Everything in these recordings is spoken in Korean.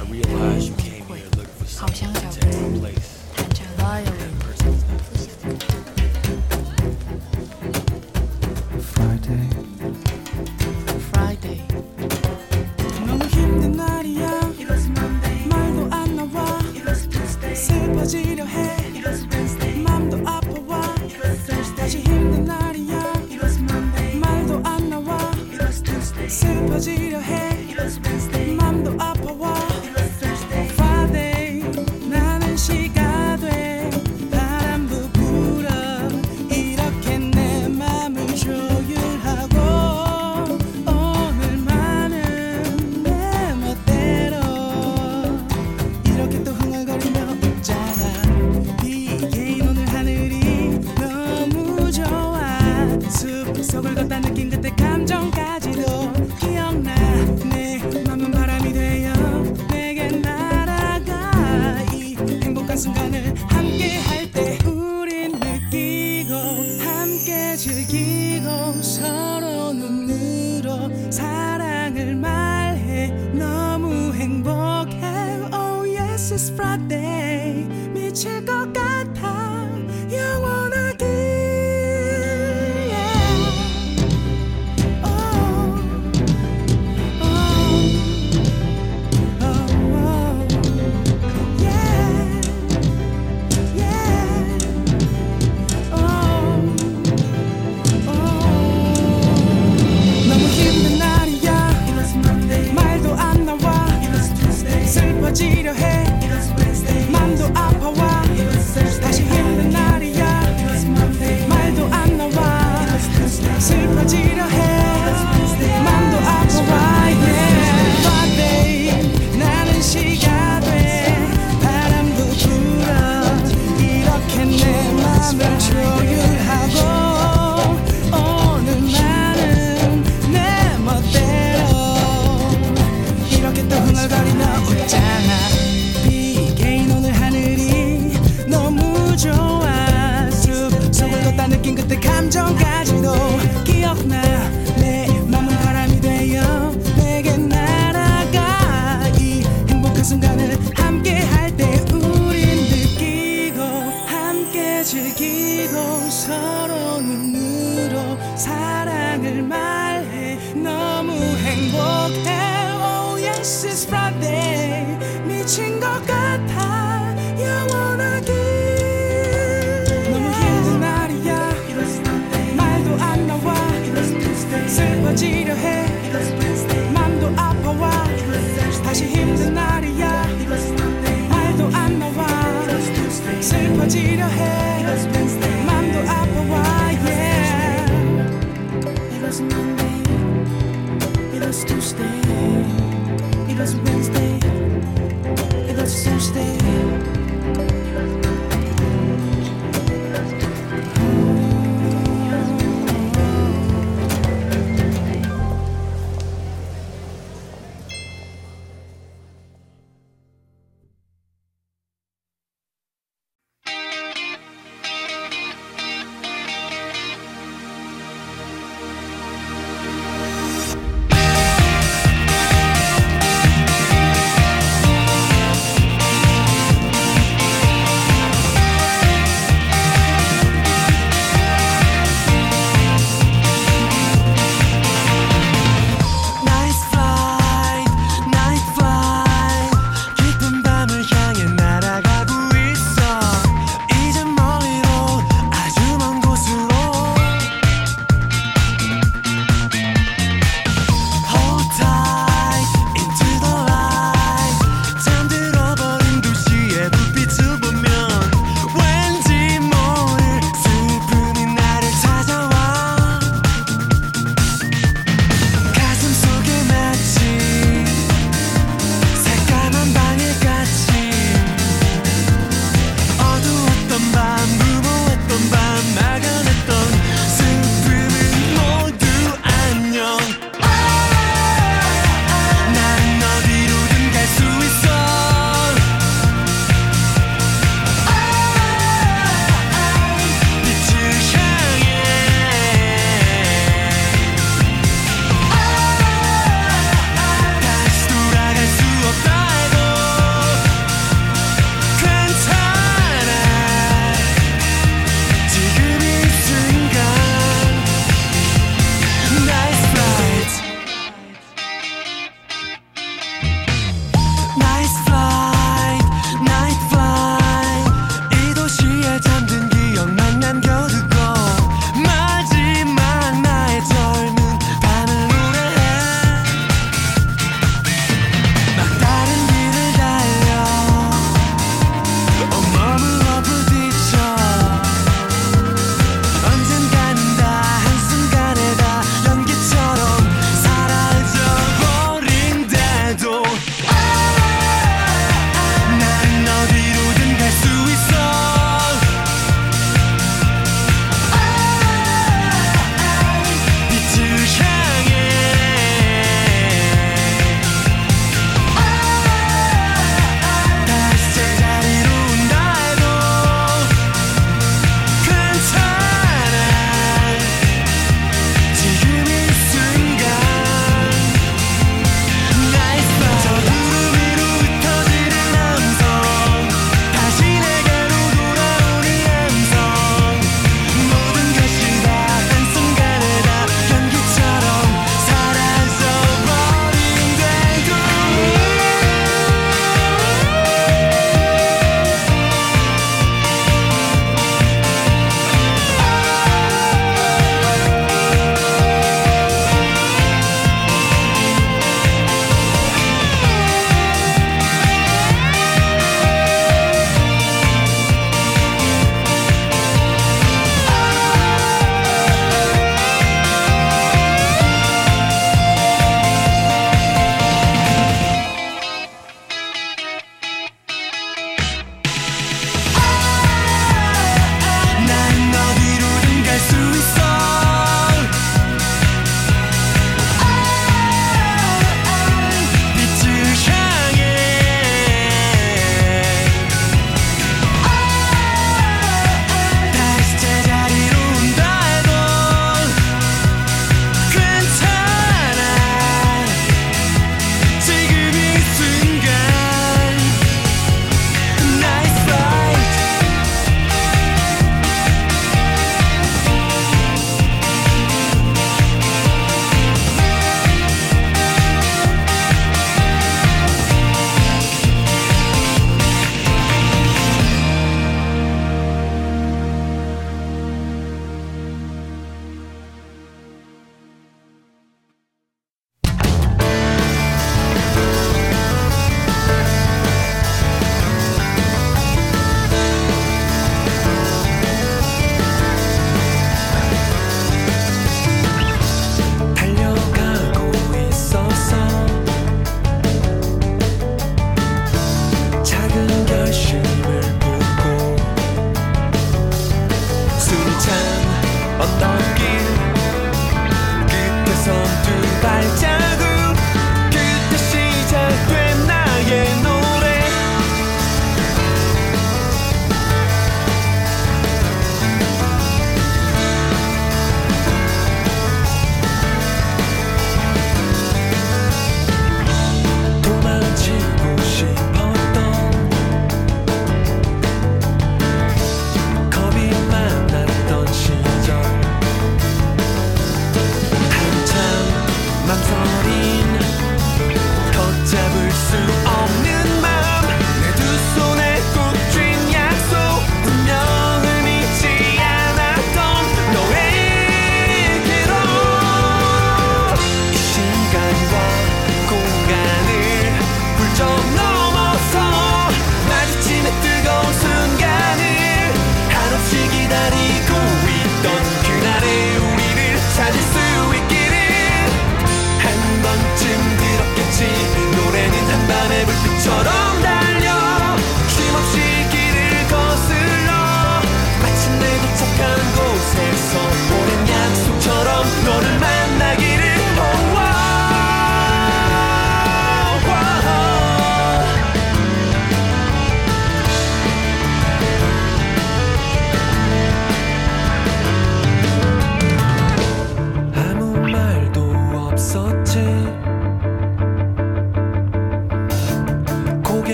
I realize you came here looking for something to take place.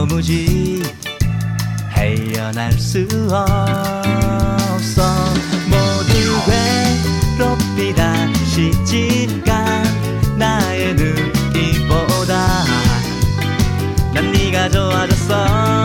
도무지 헤어날 수 없어. 모두 괴롭히다 시집가 나의 눈빛보다. 난 네가 좋아졌어.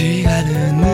아침여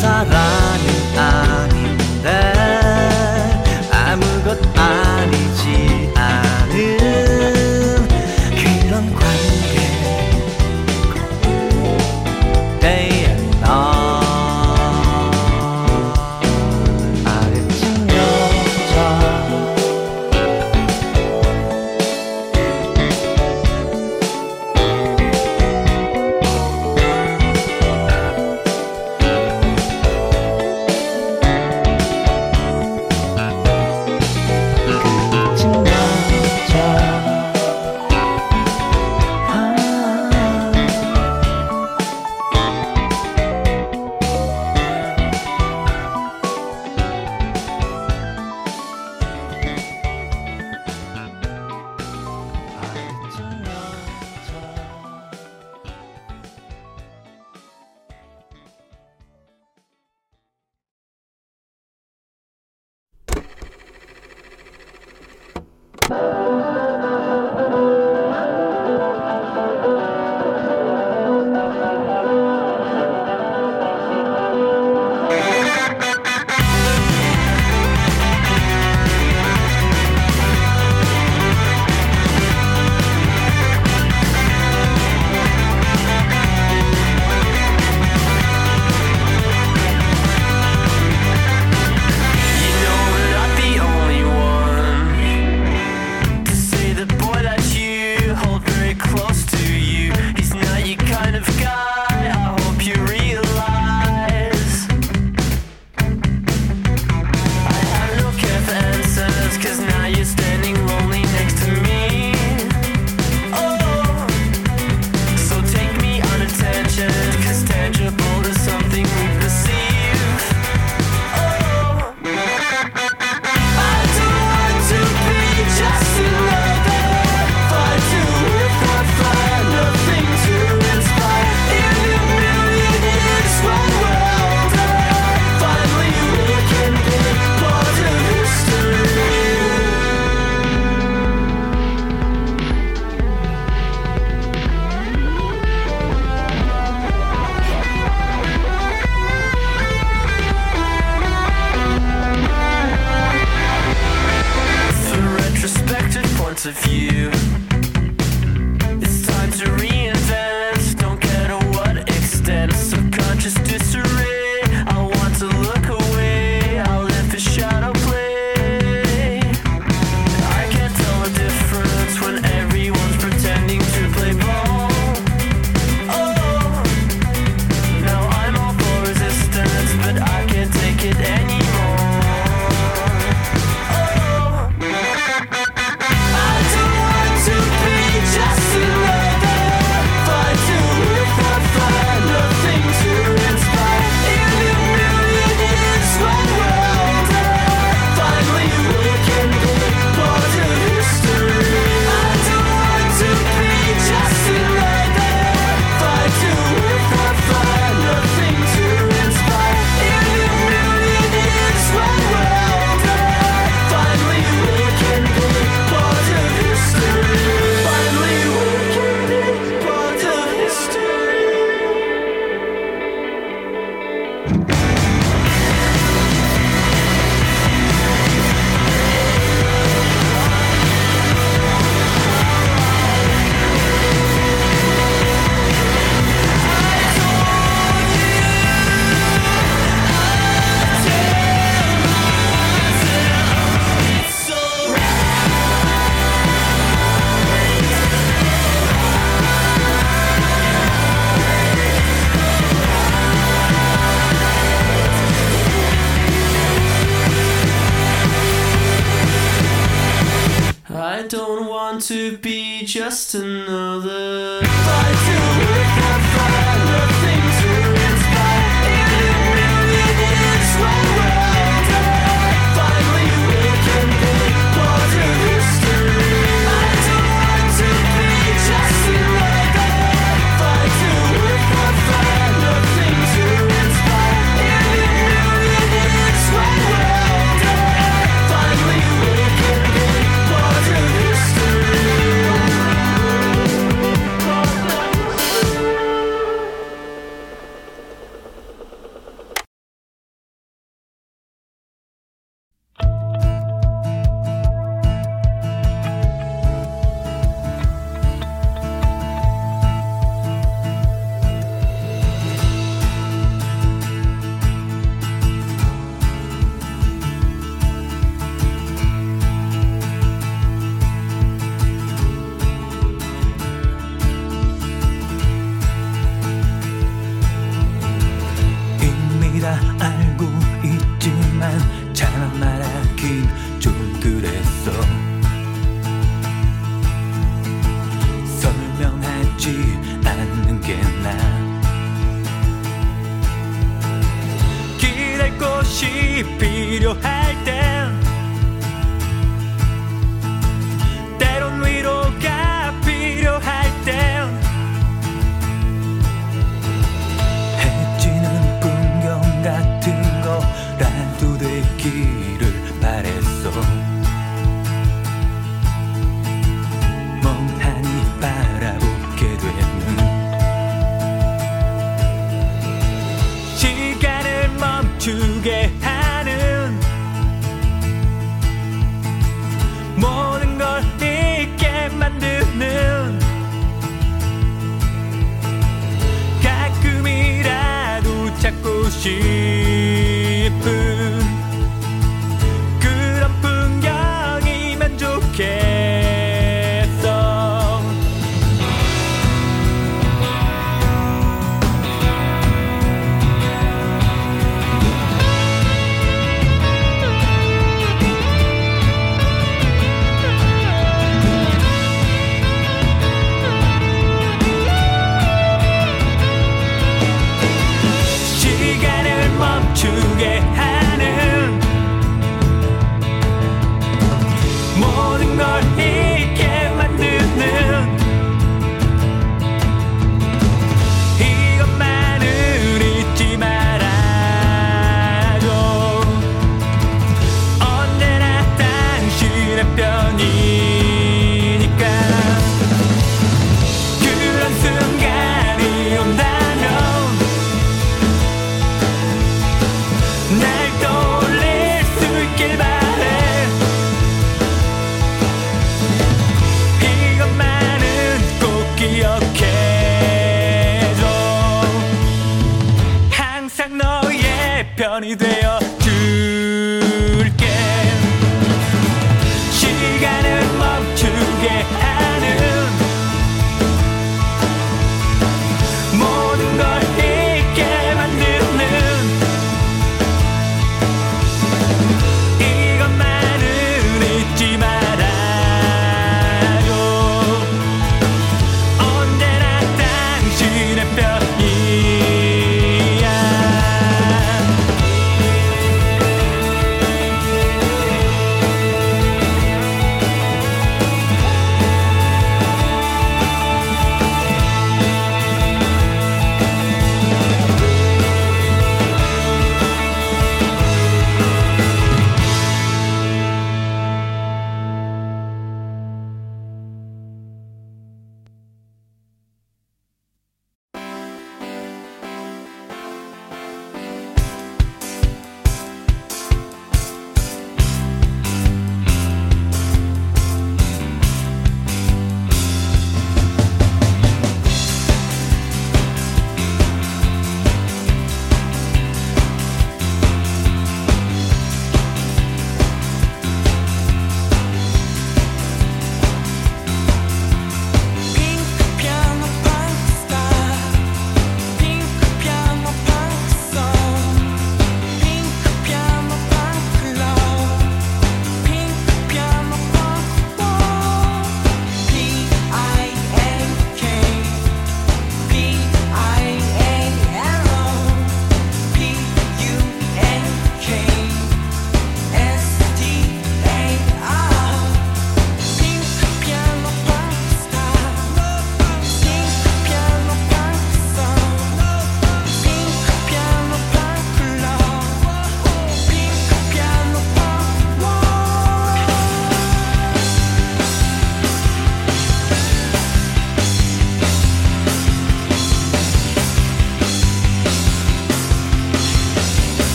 passará. just an ti.